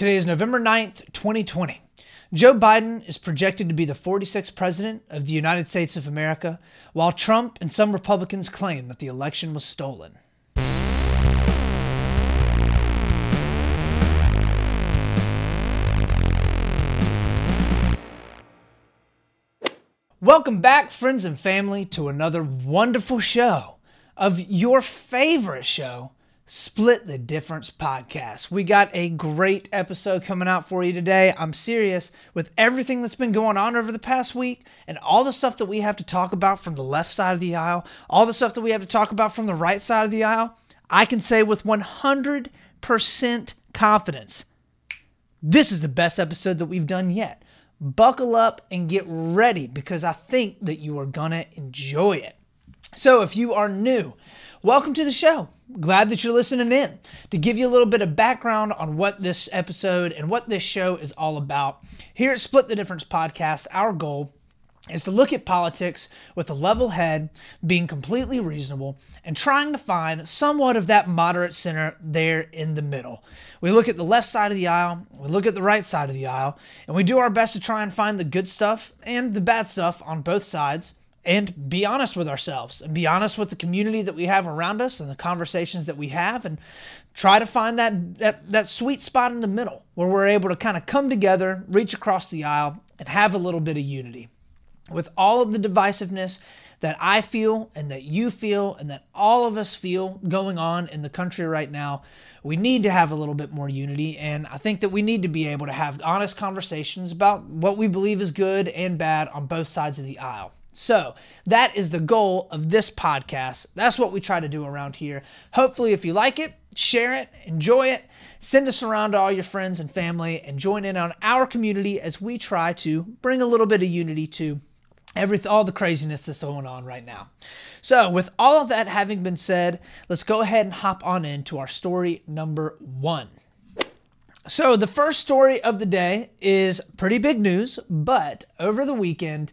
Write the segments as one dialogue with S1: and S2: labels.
S1: Today is November 9th, 2020. Joe Biden is projected to be the 46th president of the United States of America, while Trump and some Republicans claim that the election was stolen. Welcome back, friends and family, to another wonderful show of your favorite show, Split the Difference podcast. We got a great episode coming out for you today. I'm serious with everything that's been going on over the past week and all the stuff that we have to talk about from the left side of the aisle, all the stuff that we have to talk about from the right side of the aisle. I can say with 100% confidence, this is the best episode that we've done yet buckle up and get ready because I think that you are going to enjoy it. So, if you are new, welcome to the show. Glad that you're listening in. To give you a little bit of background on what this episode and what this show is all about, here at Split the Difference podcast, our goal is to look at politics with a level head, being completely reasonable, and trying to find somewhat of that moderate center there in the middle. We look at the left side of the aisle, we look at the right side of the aisle, and we do our best to try and find the good stuff and the bad stuff on both sides and be honest with ourselves and be honest with the community that we have around us and the conversations that we have and try to find that that, that sweet spot in the middle where we're able to kind of come together reach across the aisle and have a little bit of unity with all of the divisiveness that I feel and that you feel and that all of us feel going on in the country right now, we need to have a little bit more unity. And I think that we need to be able to have honest conversations about what we believe is good and bad on both sides of the aisle. So, that is the goal of this podcast. That's what we try to do around here. Hopefully, if you like it, share it, enjoy it, send us around to all your friends and family, and join in on our community as we try to bring a little bit of unity to every all the craziness that's going on right now. So, with all of that having been said, let's go ahead and hop on into our story number 1. So, the first story of the day is pretty big news, but over the weekend,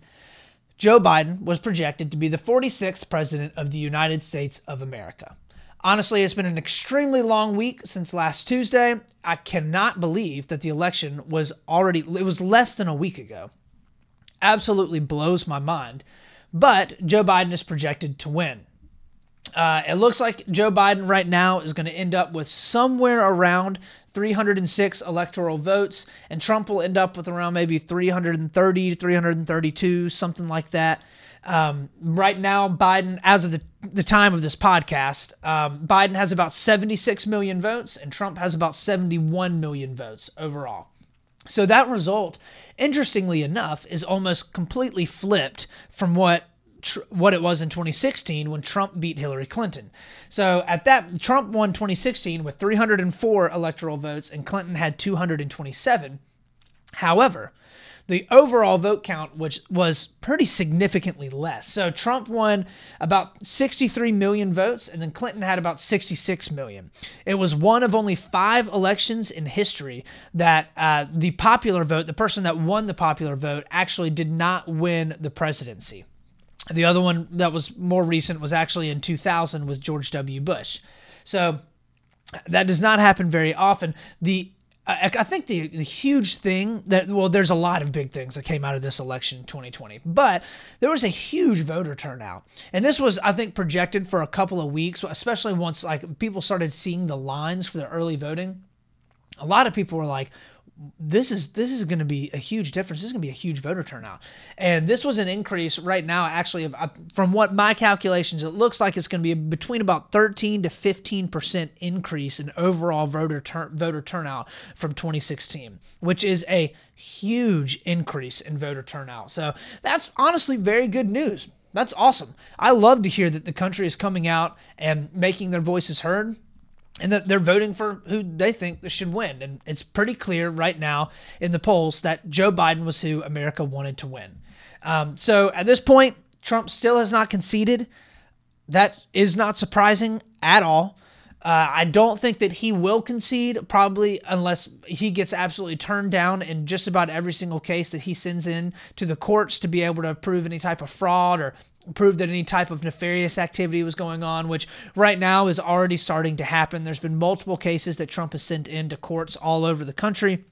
S1: Joe Biden was projected to be the 46th president of the United States of America. Honestly, it's been an extremely long week since last Tuesday. I cannot believe that the election was already it was less than a week ago absolutely blows my mind. But Joe Biden is projected to win. Uh, it looks like Joe Biden right now is going to end up with somewhere around 306 electoral votes, and Trump will end up with around maybe 330, 332, something like that. Um, right now, Biden, as of the, the time of this podcast, um, Biden has about 76 million votes, and Trump has about 71 million votes overall. So that result, interestingly enough, is almost completely flipped from what what it was in 2016 when Trump beat Hillary Clinton. So at that Trump won 2016 with 304 electoral votes and Clinton had 227. However, the overall vote count, which was pretty significantly less. So Trump won about 63 million votes, and then Clinton had about 66 million. It was one of only five elections in history that uh, the popular vote, the person that won the popular vote, actually did not win the presidency. The other one that was more recent was actually in 2000 with George W. Bush. So that does not happen very often. The I, I think the, the huge thing that, well, there's a lot of big things that came out of this election 2020, but there was a huge voter turnout. And this was, I think, projected for a couple of weeks, especially once like people started seeing the lines for the early voting. A lot of people were like, this is this is going to be a huge difference. This is going to be a huge voter turnout, and this was an increase right now. Actually, of, uh, from what my calculations, it looks like it's going to be between about 13 to 15 percent increase in overall voter tur- voter turnout from 2016, which is a huge increase in voter turnout. So that's honestly very good news. That's awesome. I love to hear that the country is coming out and making their voices heard and that they're voting for who they think should win. And it's pretty clear right now in the polls that Joe Biden was who America wanted to win. Um, so at this point, Trump still has not conceded. That is not surprising at all. Uh, I don't think that he will concede, probably unless he gets absolutely turned down in just about every single case that he sends in to the courts to be able to prove any type of fraud or prove that any type of nefarious activity was going on, which right now is already starting to happen. There's been multiple cases that Trump has sent into courts all over the country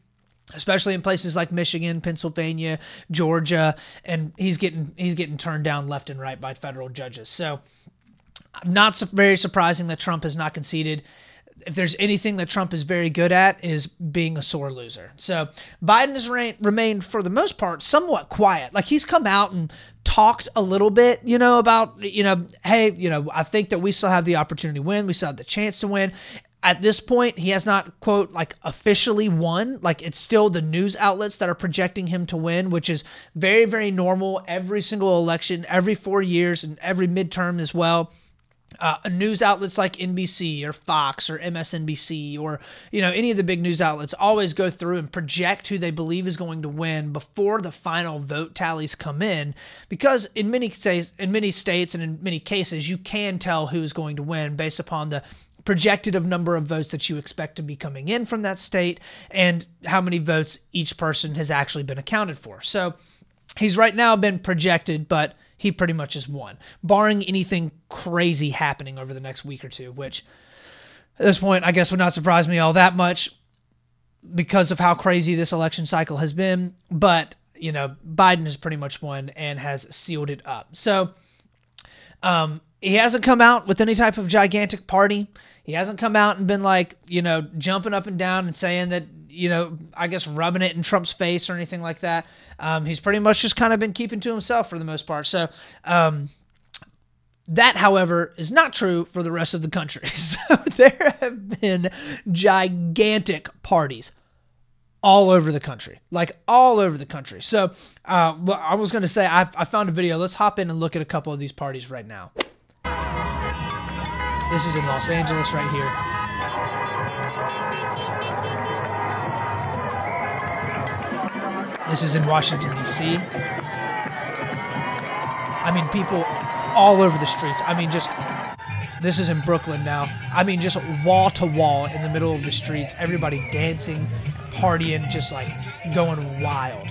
S1: especially in places like Michigan, Pennsylvania, Georgia, and he's getting he's getting turned down left and right by federal judges. So, not very surprising that Trump has not conceded. If there's anything that Trump is very good at is being a sore loser. So Biden has re- remained, for the most part, somewhat quiet. Like he's come out and talked a little bit, you know, about, you know, hey, you know, I think that we still have the opportunity to win. We still have the chance to win at this point, he has not, quote, like officially won. Like it's still the news outlets that are projecting him to win, which is very, very normal every single election, every four years, and every midterm as well. Uh, news outlets like NBC or Fox or MSNBC or you know any of the big news outlets always go through and project who they believe is going to win before the final vote tallies come in because in many states in many states and in many cases you can tell who is going to win based upon the projected of number of votes that you expect to be coming in from that state and how many votes each person has actually been accounted for. So he's right now been projected, but he pretty much has won, barring anything crazy happening over the next week or two, which at this point I guess would not surprise me all that much because of how crazy this election cycle has been. But, you know, Biden has pretty much won and has sealed it up. So, um, he hasn't come out with any type of gigantic party. He hasn't come out and been like, you know, jumping up and down and saying that, you know, I guess rubbing it in Trump's face or anything like that. Um, he's pretty much just kind of been keeping to himself for the most part. So, um, that, however, is not true for the rest of the country. So there have been gigantic parties all over the country, like all over the country. So uh, I was going to say, I, I found a video. Let's hop in and look at a couple of these parties right now. This is in Los Angeles right here. This is in Washington, D.C. I mean, people all over the streets. I mean, just this is in Brooklyn now. I mean, just wall to wall in the middle of the streets, everybody dancing, partying, just like going wild.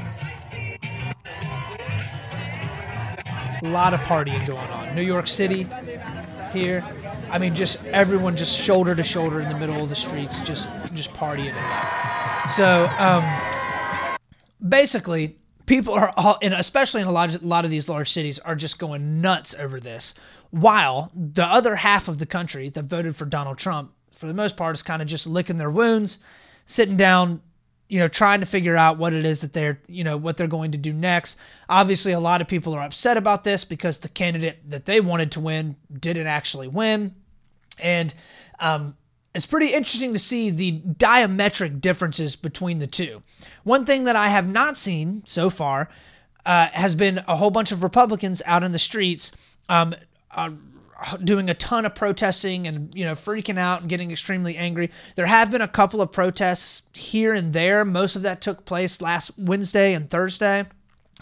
S1: A lot of partying going on. New York City here. I mean, just everyone just shoulder to shoulder in the middle of the streets, just just partying. So um, basically, people are all, and especially in a lot of, a lot of these large cities, are just going nuts over this. While the other half of the country that voted for Donald Trump, for the most part, is kind of just licking their wounds, sitting down, you know, trying to figure out what it is that they're, you know, what they're going to do next. Obviously, a lot of people are upset about this because the candidate that they wanted to win didn't actually win. And um, it's pretty interesting to see the diametric differences between the two. One thing that I have not seen so far uh, has been a whole bunch of Republicans out in the streets um, uh, doing a ton of protesting and you know freaking out and getting extremely angry. There have been a couple of protests here and there. Most of that took place last Wednesday and Thursday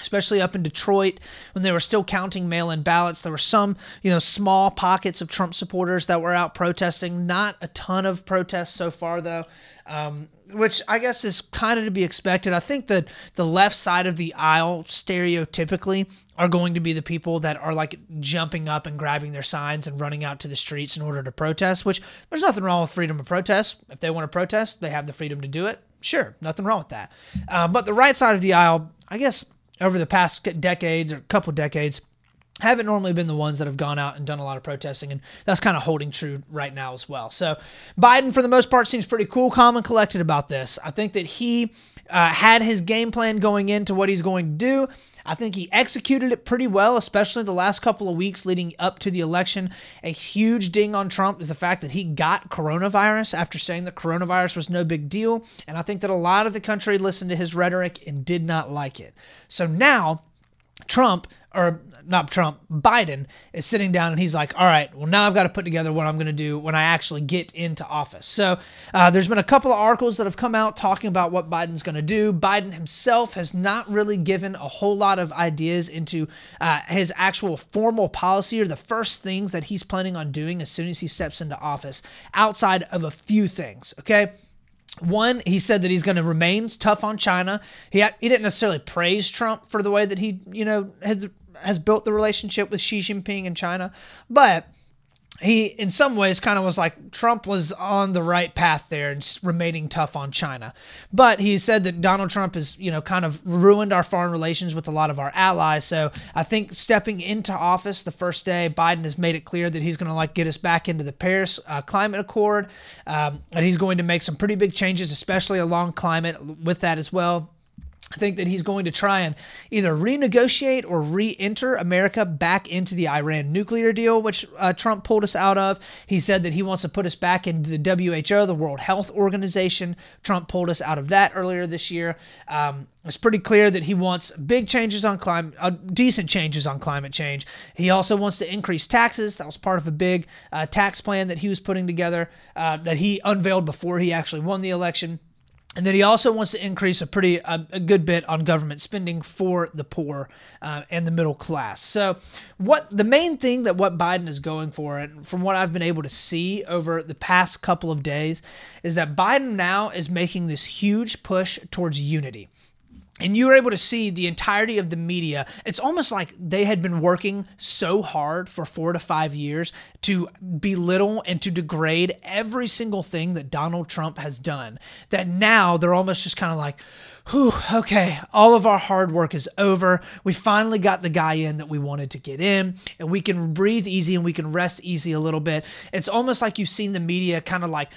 S1: especially up in Detroit when they were still counting mail-in ballots. There were some, you know, small pockets of Trump supporters that were out protesting. Not a ton of protests so far, though, um, which I guess is kind of to be expected. I think that the left side of the aisle, stereotypically, are going to be the people that are like jumping up and grabbing their signs and running out to the streets in order to protest. Which there's nothing wrong with freedom of protest. If they want to protest, they have the freedom to do it. Sure, nothing wrong with that. Um, but the right side of the aisle, I guess over the past decades or couple decades haven't normally been the ones that have gone out and done a lot of protesting, and that's kind of holding true right now as well. So Biden, for the most part, seems pretty cool, calm, and collected about this. I think that he uh, had his game plan going into what he's going to do. I think he executed it pretty well, especially the last couple of weeks leading up to the election. A huge ding on Trump is the fact that he got coronavirus after saying that coronavirus was no big deal. And I think that a lot of the country listened to his rhetoric and did not like it. So now, Trump or not Trump, Biden is sitting down and he's like, all right, well, now I've got to put together what I'm going to do when I actually get into office. So uh, there's been a couple of articles that have come out talking about what Biden's going to do. Biden himself has not really given a whole lot of ideas into uh, his actual formal policy or the first things that he's planning on doing as soon as he steps into office, outside of a few things, okay? One, he said that he's going to remain tough on China. He he didn't necessarily praise Trump for the way that he, you know, has has built the relationship with Xi Jinping in China, but he in some ways kind of was like Trump was on the right path there and remaining tough on China. But he said that Donald Trump has, you know, kind of ruined our foreign relations with a lot of our allies. So I think stepping into office the first day, Biden has made it clear that he's going to like get us back into the Paris uh, Climate Accord, um, and he's going to make some pretty big changes, especially along climate with that as well. I think that he's going to try and either renegotiate or re enter America back into the Iran nuclear deal, which uh, Trump pulled us out of. He said that he wants to put us back into the WHO, the World Health Organization. Trump pulled us out of that earlier this year. Um, it's pretty clear that he wants big changes on climate, uh, decent changes on climate change. He also wants to increase taxes. That was part of a big uh, tax plan that he was putting together uh, that he unveiled before he actually won the election. And then he also wants to increase a pretty a, a good bit on government spending for the poor uh, and the middle class. So, what the main thing that what Biden is going for, and from what I've been able to see over the past couple of days, is that Biden now is making this huge push towards unity and you were able to see the entirety of the media. It's almost like they had been working so hard for four to five years to belittle and to degrade every single thing that Donald Trump has done that now they're almost just kind of like, whew, okay, all of our hard work is over. We finally got the guy in that we wanted to get in, and we can breathe easy and we can rest easy a little bit. It's almost like you've seen the media kind of like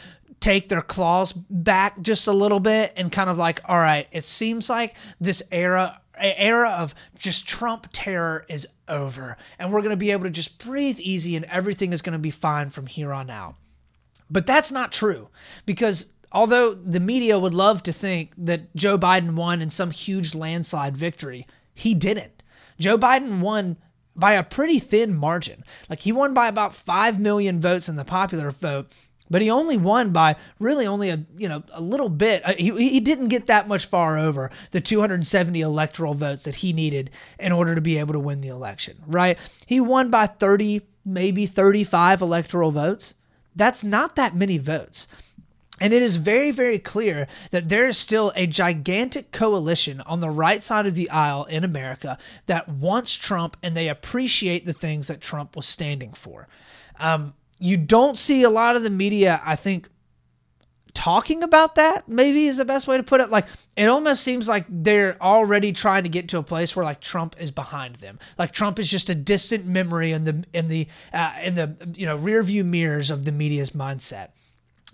S1: take their claws back just a little bit and kind of like, all right, it seems like this era era of just Trump terror is over and we're going to be able to just breathe easy and everything is going to be fine from here on out. But that's not true because although the media would love to think that Joe Biden won in some huge landslide victory, he didn't. Joe Biden won by a pretty thin margin. Like he won by about 5 million votes in the popular vote but he only won by really only a you know a little bit. Uh, he, he didn't get that much far over the 270 electoral votes that he needed in order to be able to win the election. Right? He won by 30, maybe 35 electoral votes. That's not that many votes. And it is very, very clear that there is still a gigantic coalition on the right side of the aisle in America that wants Trump and they appreciate the things that Trump was standing for. Um, you don't see a lot of the media, I think, talking about that maybe is the best way to put it. Like it almost seems like they're already trying to get to a place where like Trump is behind them. Like Trump is just a distant memory in the in the uh, in the you know rear view mirrors of the media's mindset.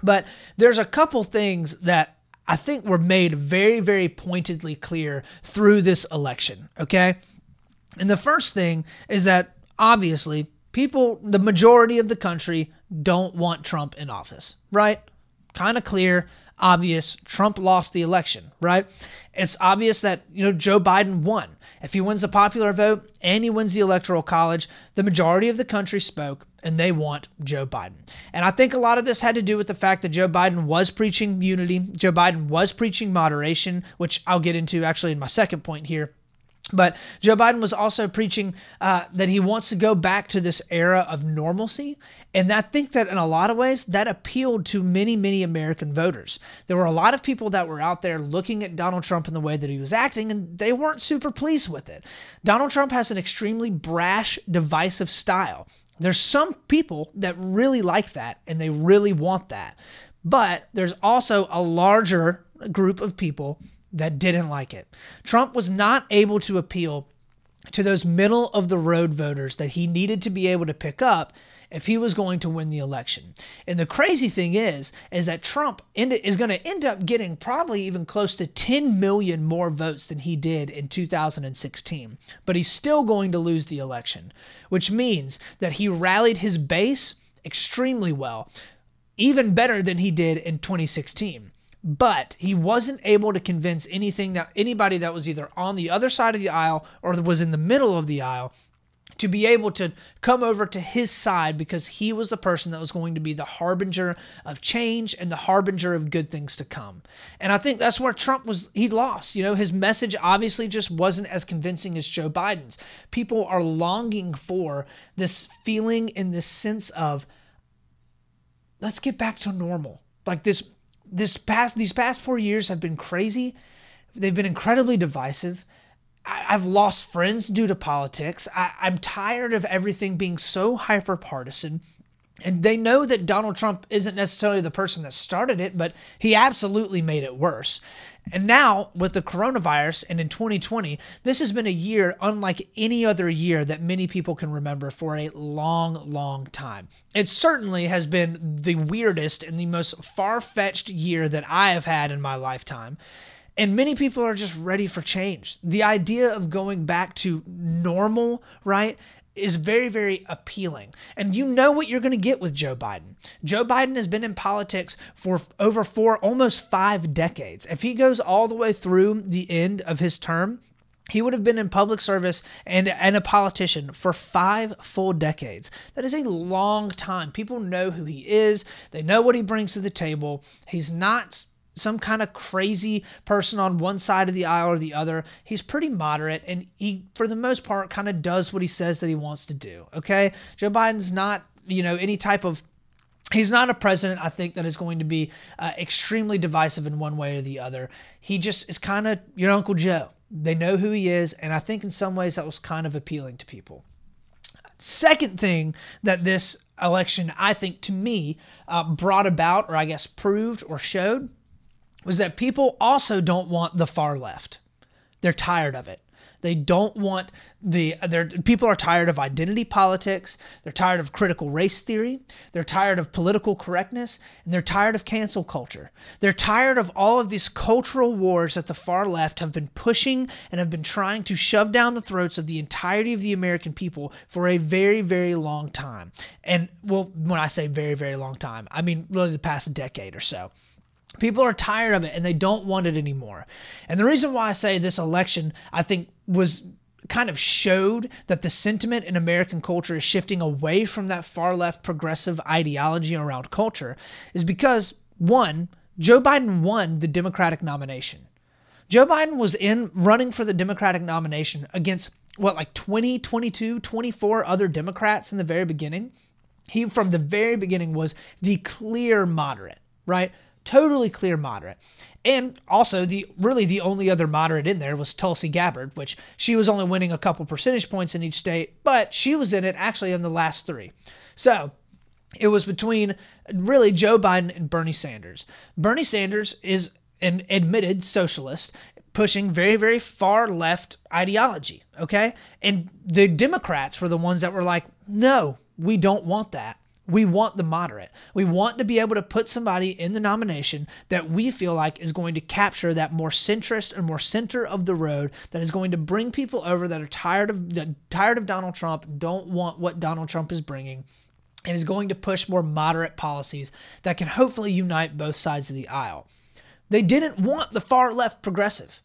S1: But there's a couple things that I think were made very very pointedly clear through this election okay? And the first thing is that obviously people, the majority of the country, don't want Trump in office, right? Kind of clear, obvious. Trump lost the election, right? It's obvious that, you know, Joe Biden won. If he wins the popular vote and he wins the electoral college, the majority of the country spoke and they want Joe Biden. And I think a lot of this had to do with the fact that Joe Biden was preaching unity, Joe Biden was preaching moderation, which I'll get into actually in my second point here. But Joe Biden was also preaching uh, that he wants to go back to this era of normalcy. And I think that in a lot of ways, that appealed to many, many American voters. There were a lot of people that were out there looking at Donald Trump in the way that he was acting, and they weren't super pleased with it. Donald Trump has an extremely brash, divisive style. There's some people that really like that and they really want that. But there's also a larger group of people that didn't like it. Trump was not able to appeal to those middle of the road voters that he needed to be able to pick up if he was going to win the election. And the crazy thing is is that Trump is going to end up getting probably even close to 10 million more votes than he did in 2016. But he's still going to lose the election, which means that he rallied his base extremely well, even better than he did in 2016 but he wasn't able to convince anything that anybody that was either on the other side of the aisle or was in the middle of the aisle to be able to come over to his side because he was the person that was going to be the harbinger of change and the harbinger of good things to come. And I think that's where Trump was, he lost. You know, his message obviously just wasn't as convincing as Joe Biden's. People are longing for this feeling and this sense of, let's get back to normal. Like this, this past, these past four years have been crazy. They've been incredibly divisive. I, have lost friends due to politics. I, I'm tired of everything being so hyper partisan. And they know that Donald Trump isn't necessarily the person that started it, but he absolutely made it worse. And now, with the coronavirus and in 2020, this has been a year unlike any other year that many people can remember for a long, long time. It certainly has been the weirdest and the most far fetched year that I have had in my lifetime. And many people are just ready for change. The idea of going back to normal, right, is very, very appealing. And you know what you're going to get with Joe Biden. Joe Biden has been in politics for over four, almost five decades. If he goes all the way through the end of his term, he would have been in public service and, and a politician for five full decades. That is a long time. People know who he is, they know what he brings to the table. He's not some kind of crazy person on one side of the aisle or the other. He's pretty moderate and he, for the most part, kind of does what he says that he wants to do. Okay. Joe Biden's not, you know, any type of He's not a president, I think, that is going to be uh, extremely divisive in one way or the other. He just is kind of your Uncle Joe. They know who he is, and I think in some ways that was kind of appealing to people. Second thing that this election, I think, to me, uh, brought about, or I guess proved or showed, was that people also don't want the far left. They're tired of it. They don't want the people are tired of identity politics. They're tired of critical race theory. They're tired of political correctness, and they're tired of cancel culture. They're tired of all of these cultural wars that the far left have been pushing and have been trying to shove down the throats of the entirety of the American people for a very very long time. And well, when I say very very long time, I mean really the past decade or so. People are tired of it and they don't want it anymore. And the reason why I say this election, I think, was kind of showed that the sentiment in American culture is shifting away from that far left progressive ideology around culture is because, one, Joe Biden won the Democratic nomination. Joe Biden was in running for the Democratic nomination against what, like 20, 22, 24 other Democrats in the very beginning. He, from the very beginning, was the clear moderate, right? Totally clear moderate. And also the really the only other moderate in there was Tulsi Gabbard, which she was only winning a couple percentage points in each state, but she was in it actually in the last three. So it was between really Joe Biden and Bernie Sanders. Bernie Sanders is an admitted socialist pushing very, very far left ideology. Okay. And the Democrats were the ones that were like, no, we don't want that. We want the moderate. We want to be able to put somebody in the nomination that we feel like is going to capture that more centrist and more center of the road that is going to bring people over that are tired of that tired of Donald Trump, don't want what Donald Trump is bringing and is going to push more moderate policies that can hopefully unite both sides of the aisle. They didn't want the far left progressive.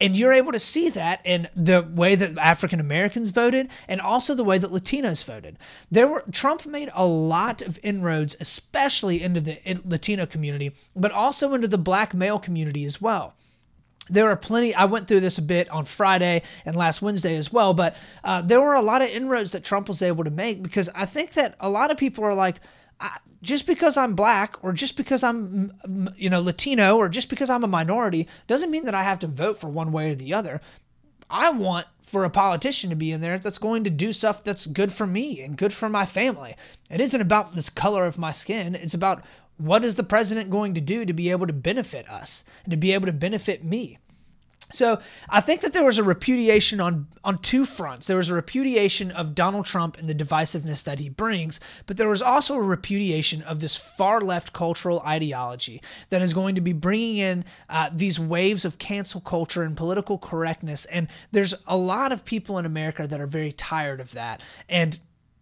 S1: And you're able to see that in the way that African Americans voted and also the way that Latinos voted. There were Trump made a lot of inroads, especially into the Latino community, but also into the black male community as well there are plenty. I went through this a bit on Friday and last Wednesday as well, but uh, there were a lot of inroads that Trump was able to make because I think that a lot of people are like, just because I'm black or just because I'm you know Latino or just because I'm a minority doesn't mean that I have to vote for one way or the other. I want for a politician to be in there that's going to do stuff that's good for me and good for my family. It isn't about this color of my skin. It's about what is the president going to do to be able to benefit us and to be able to benefit me. So I think that there was a repudiation on on two fronts. There was a repudiation of Donald Trump and the divisiveness that he brings, but there was also a repudiation of this far left cultural ideology that is going to be bringing in uh, these waves of cancel culture and political correctness. And there's a lot of people in America that are very tired of that. And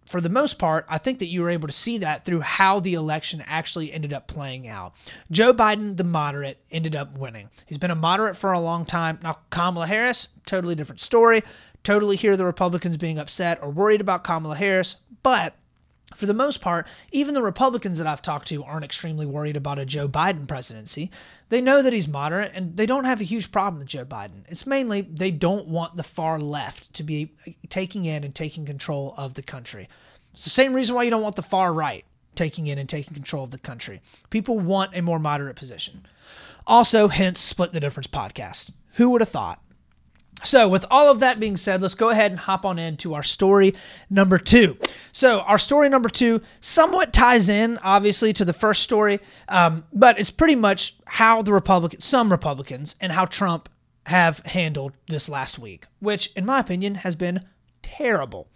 S1: for the most part, I think that you were able to see that through how the election actually ended up playing out. Joe Biden, the moderate, ended up winning. He's been a moderate for a long time. Now, Kamala Harris, totally different story. Totally hear the Republicans being upset or worried about Kamala Harris, but for the most part, even the Republicans that I've talked to aren't extremely worried about a Joe Biden presidency. They know that he's moderate and they don't have a huge problem with Joe Biden. It's mainly they don't want the far left to be taking in and taking control of the country. It's the same reason why you don't want the far right taking in and taking control of the country. People want a more moderate position. Also, hence Split the Difference podcast. Who would have thought? So, with all of that being said, let's go ahead and hop on into our story number two. So, our story number two somewhat ties in, obviously, to the first story, um, but it's pretty much how the Republican, some Republicans, and how Trump have handled this last week, which, in my opinion, has been terrible.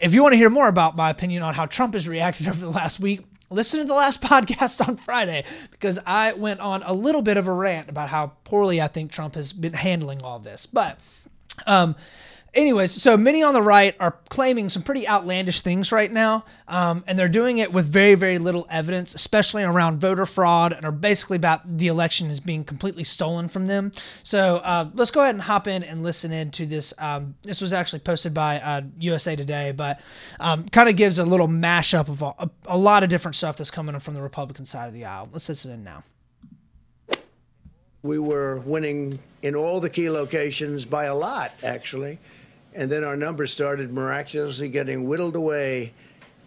S1: If you want to hear more about my opinion on how Trump has reacted over the last week, listen to the last podcast on Friday because I went on a little bit of a rant about how poorly I think Trump has been handling all this. But um, anyways, so many on the right are claiming some pretty outlandish things right now, um, and they're doing it with very, very little evidence, especially around voter fraud, and are basically about the election is being completely stolen from them. So uh, let's go ahead and hop in and listen in to this. Um, this was actually posted by uh, USA Today, but um, kind of gives a little mashup of a, a lot of different stuff that's coming from the Republican side of the aisle. Let's listen in now
S2: we were winning in all the key locations by a lot, actually. And then our numbers started miraculously getting whittled away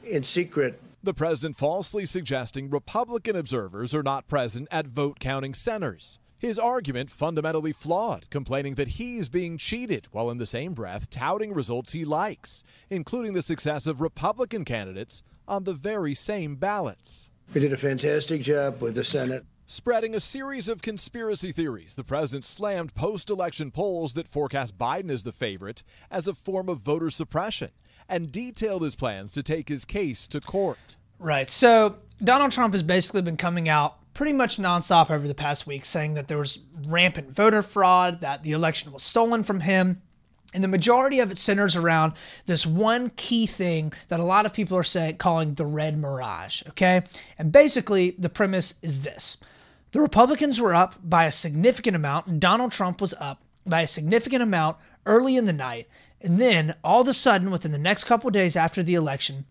S2: in secret.
S3: The president falsely suggesting Republican observers are not present at vote counting centers. His argument fundamentally flawed, complaining that he's being cheated, while in the same breath touting results he likes, including the success of Republican candidates on the very same ballots.
S2: We did a fantastic job with the Senate.
S3: Spreading a series of conspiracy theories, the president slammed post election polls that forecast Biden as the favorite as a form of voter suppression and detailed his plans to take his case to court.
S1: Right. So Donald Trump has basically been coming out pretty much nonstop over the past week saying that there was rampant voter fraud, that the election was stolen from him. And the majority of it centers around this one key thing that a lot of people are saying calling the red mirage. Okay. And basically the premise is this the Republicans were up by a significant amount. Donald Trump was up by a significant amount early in the night. And then all of a sudden, within the next couple days after the election,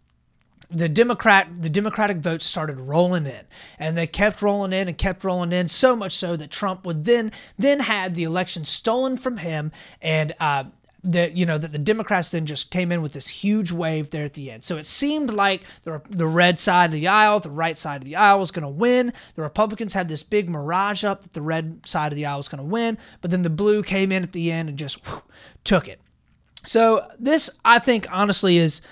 S1: the Democrat the Democratic votes started rolling in, and they kept rolling in and kept rolling in so much so that Trump would then then had the election stolen from him, and uh, that you know that the Democrats then just came in with this huge wave there at the end. So it seemed like the the red side of the aisle, the right side of the aisle was going to win. The Republicans had this big mirage up that the red side of the aisle was going to win, but then the blue came in at the end and just whew, took it. So this I think honestly is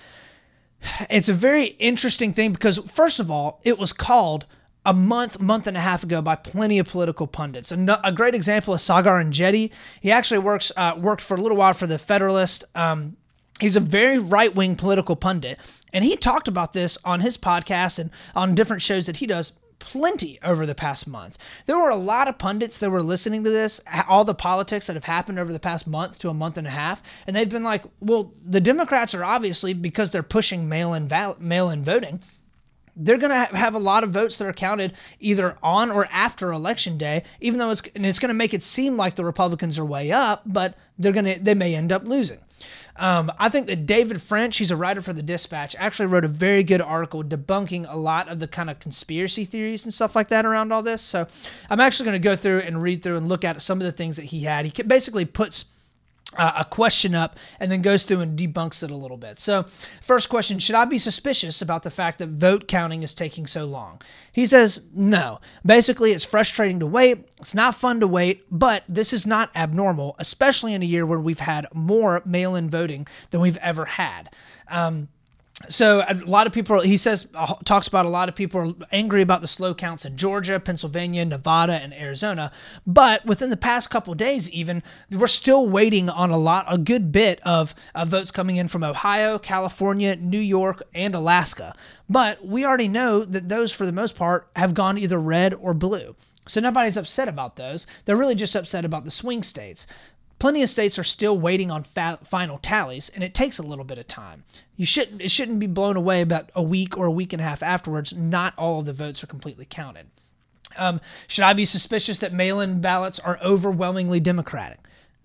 S1: it's a very interesting thing because first of all, it was called a month, month and a half ago by plenty of political pundits. A, a great example is Saagar and Enjeti. He actually works uh, worked for a little while for the Federalist. Um, he's a very right wing political pundit, and he talked about this on his podcast and on different shows that he does plenty over the past month. There were a lot of pundits that were listening to this, all the politics that have happened over the past month to a month and a half, and they've been like, "Well, the Democrats are obviously because they're pushing mail-in val- mail-in voting they're going to have a lot of votes that are counted either on or after election day even though it's and it's going to make it seem like the republicans are way up but they're going to they may end up losing. Um, i think that david french he's a writer for the dispatch actually wrote a very good article debunking a lot of the kind of conspiracy theories and stuff like that around all this. So i'm actually going to go through and read through and look at some of the things that he had. He basically puts a question up and then goes through and debunks it a little bit. So, first question Should I be suspicious about the fact that vote counting is taking so long? He says no. Basically, it's frustrating to wait. It's not fun to wait, but this is not abnormal, especially in a year where we've had more mail in voting than we've ever had. Um, so a lot of people he says talks about a lot of people are angry about the slow counts in Georgia, Pennsylvania, Nevada and Arizona, but within the past couple days even we're still waiting on a lot a good bit of, of votes coming in from Ohio, California, New York and Alaska. But we already know that those for the most part have gone either red or blue. So nobody's upset about those. They're really just upset about the swing states. Plenty of states are still waiting on fa- final tallies, and it takes a little bit of time. You shouldn't it shouldn't be blown away about a week or a week and a half afterwards. Not all of the votes are completely counted. Um, should I be suspicious that mail-in ballots are overwhelmingly Democratic?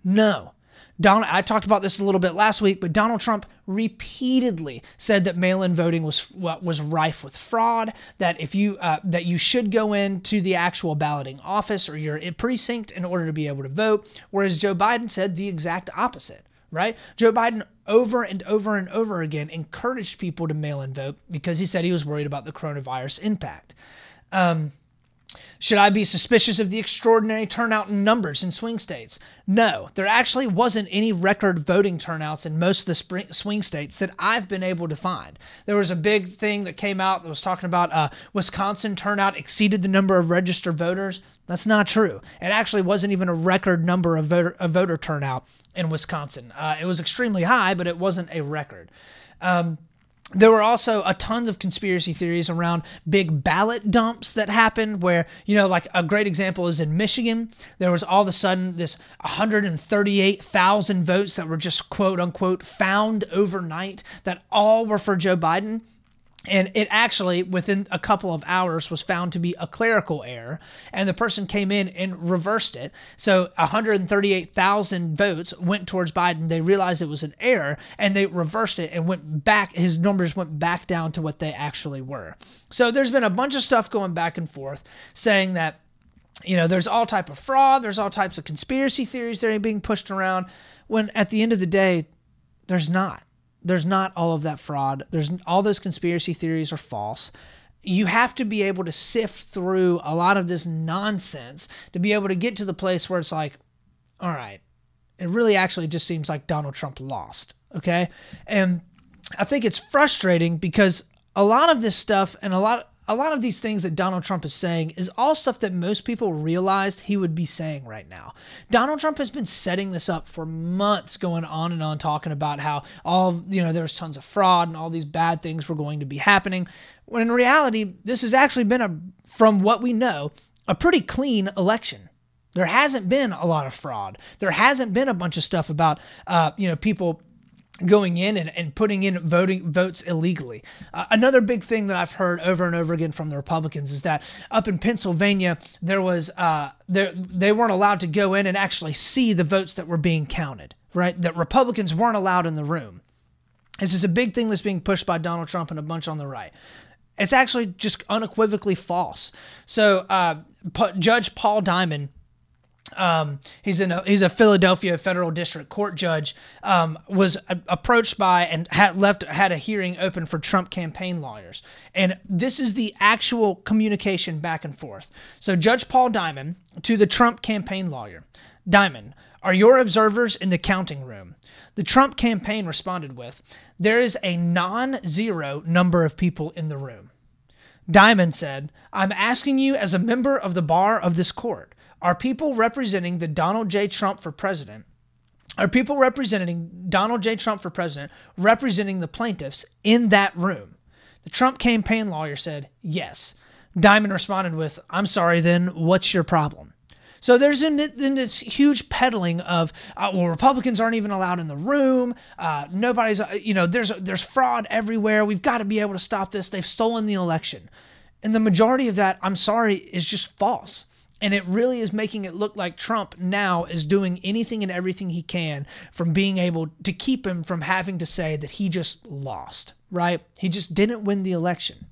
S1: No. Donald, I talked about this a little bit last week, but Donald Trump repeatedly said that mail-in voting was was rife with fraud. That if you uh, that you should go into the actual balloting office or your precinct in order to be able to vote, whereas Joe Biden said the exact opposite. Right? Joe Biden over and over and over again encouraged people to mail in vote because he said he was worried about the coronavirus impact. Um, should I be suspicious of the extraordinary turnout in numbers in swing states? No, there actually wasn't any record voting turnouts in most of the spring, swing states that I've been able to find. There was a big thing that came out that was talking about uh, Wisconsin turnout exceeded the number of registered voters. That's not true. It actually wasn't even a record number of voter, of voter turnout in Wisconsin. Uh, it was extremely high, but it wasn't a record. Um, there were also a tons of conspiracy theories around big ballot dumps that happened where you know like a great example is in michigan. There was all of a sudden this 138000 votes that were just quote unquote found overnight that all were for joe biden and it actually, within a couple of hours, was found to be a clerical error. And the person came in and reversed it. So 138,000 votes went towards Biden. They realized it was an error and they reversed it and went back. His numbers went back down to what they actually were. So there's been a bunch of stuff going back and forth saying that, you know, there's all type of fraud, there's all types of conspiracy theories that are being pushed around. When at the end of the day, there's not there's not all of that fraud. There's all those conspiracy theories are false. You have to be able to sift through a lot of this nonsense to be able to get to the place where it's like, all right, it really actually just seems like Donald Trump lost. Okay. And I think it's frustrating because a lot of this stuff and a lot a lot of these things that Donald Trump is saying is all stuff that most people realized he would be saying right now. Donald Trump has been setting this up for months, going on and on, talking about how all, you know, there's tons of fraud and all these bad things were going to be happening. When in reality, this has actually been a, from what we know, a pretty clean election. There hasn't been a lot of fraud. There hasn't been a bunch of stuff about, uh, you know, people going in and, and putting in voting votes illegally. Uh, another big thing that I've heard over and over again from the Republicans is that up in Pennsylvania there was uh, there they weren't allowed to go in and actually see the votes that were being counted. Right, that Republicans weren't allowed in the room. This is a big thing that's being pushed by Donald Trump and a bunch on the right. It's actually just unequivocally false. So, uh, P- Judge Paul Diamond um, he's in a, he's a Philadelphia federal district court judge. Um, was a- approached by and had left had a hearing open for Trump campaign lawyers, and this is the actual communication back and forth. So Judge Paul Diamond to the Trump campaign lawyer, Diamond, are your observers in the counting room? The Trump campaign responded with, "There is a non-zero number of people in the room." Diamond said, "I'm asking you as a member of the bar of this court." Are people representing the Donald J. Trump for president, are people representing Donald J. Trump for president representing the plaintiffs in that room? The Trump campaign lawyer said, yes. Diamond responded with, I'm sorry, then what's your problem? So there's in, this huge peddling of uh, well, Republicans aren't even allowed in the room. Uh, nobody's uh, you know there's there's fraud everywhere. We've got to be able to stop this. They've stolen the election, and the majority of that, I'm sorry, is just false. And it really is making it look like Trump now is doing anything and everything he can from being able to keep him from having to say that he just lost, right? He just didn't win the election.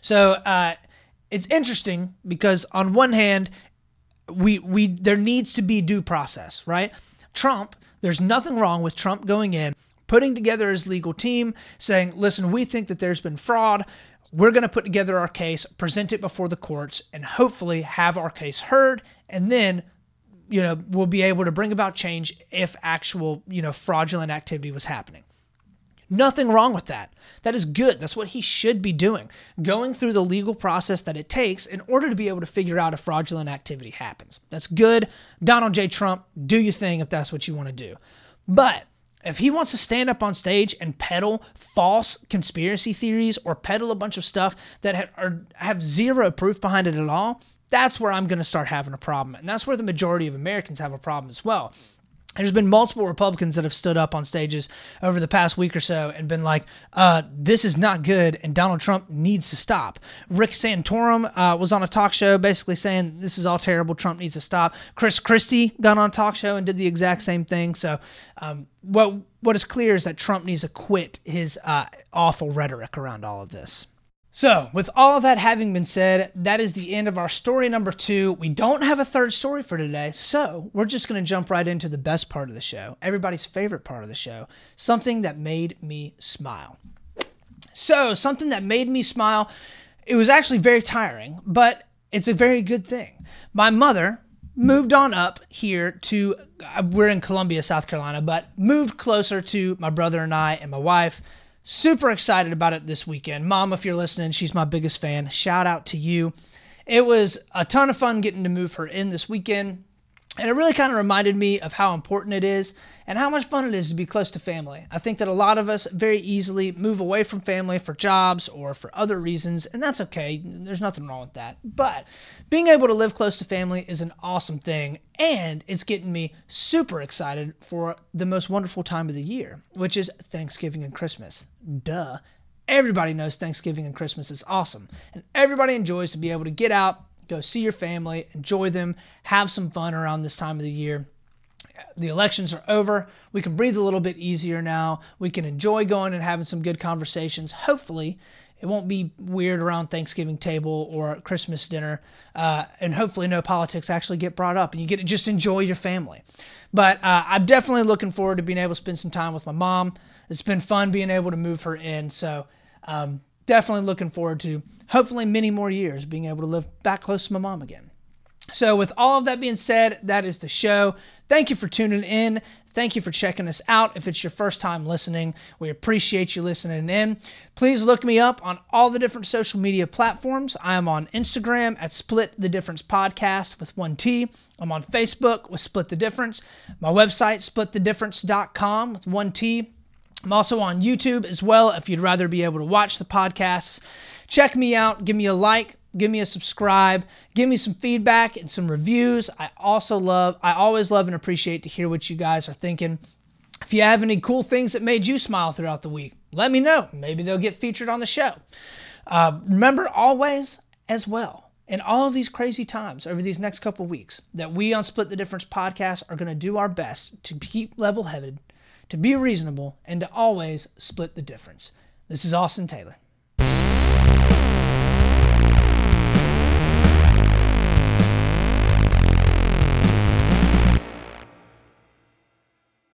S1: So uh, it's interesting because on one hand, we we there needs to be due process, right? Trump, there's nothing wrong with Trump going in, putting together his legal team, saying, "Listen, we think that there's been fraud we're going to put together our case, present it before the courts, and hopefully have our case heard. And then, you know, we'll be able to bring about change if actual, you know, fraudulent activity was happening. Nothing wrong with that. That is good. That's what he should be doing. Going through the legal process that it takes in order to be able to figure out if fraudulent activity happens. That's good. Donald J. Trump, do your thing if that's what you want to do. But if he wants to stand up on stage and peddle false conspiracy theories or peddle a bunch of stuff that ha- are, have zero proof behind it at all, that's where I'm going to start having a problem. And that's where the majority of Americans have a problem as well. There's been multiple Republicans that have stood up on stages over the past week or so and been like, uh, this is not good and Donald Trump needs to stop. Rick Santorum uh, was on a talk show basically saying this is all terrible. Trump needs to stop. Chris Christie got on a talk show and did the exact same thing. So, um, what, what is clear is that Trump needs to quit his uh, awful rhetoric around all of this. So, with all of that having been said, that is the end of our story number two. We don't have a third story for today, so we're just going to jump right into the best part of the show, everybody's favorite part of the show, something that made me smile. So, something that made me smile, it was actually very tiring, but it's a very good thing. My mother moved on up here to, uh, we're in Columbia, South Carolina, but moved closer to my brother and I and my wife Super excited about it this weekend. Mom, if you're listening, she's my biggest fan. Shout out to you. It was a ton of fun getting to move her in this weekend. And it really kind of reminded me of how important it is and how much fun it is to be close to family. I think that a lot of us very easily move away from family for jobs or for other reasons, and that's okay. There's nothing wrong with that. But being able to live close to family is an awesome thing, and it's getting me super excited for the most wonderful time of the year, which is Thanksgiving and Christmas. Duh. Everybody knows Thanksgiving and Christmas is awesome, and everybody enjoys to be able to get out, go see your family, enjoy them, have some fun around this time of the year. The elections are over. We can breathe a little bit easier now. We can enjoy going and having some good conversations. Hopefully, it won't be weird around Thanksgiving table or Christmas dinner, uh, and hopefully, no politics actually get brought up, and you get to just enjoy your family. But uh, I'm definitely looking forward to being able to spend some time with my mom. It's been fun being able to move her in, so um, definitely looking forward to hopefully many more years being able to live back close to my mom again. So, with all of that being said, that is the show. Thank you for tuning in. Thank you for checking us out. If it's your first time listening, we appreciate you listening in. Please look me up on all the different social media platforms. I am on Instagram at Split the Difference Podcast with one T. I'm on Facebook with Split the Difference. My website, splitthedifference.com with one T. I'm also on YouTube as well if you'd rather be able to watch the podcasts. Check me out, give me a like, give me a subscribe, give me some feedback and some reviews. I also love, I always love and appreciate to hear what you guys are thinking. If you have any cool things that made you smile throughout the week, let me know. Maybe they'll get featured on the show. Uh, remember always as well in all of these crazy times over these next couple weeks that we on Split the Difference podcast are going to do our best to keep level headed to be reasonable, and to always split the difference. This is Austin Taylor.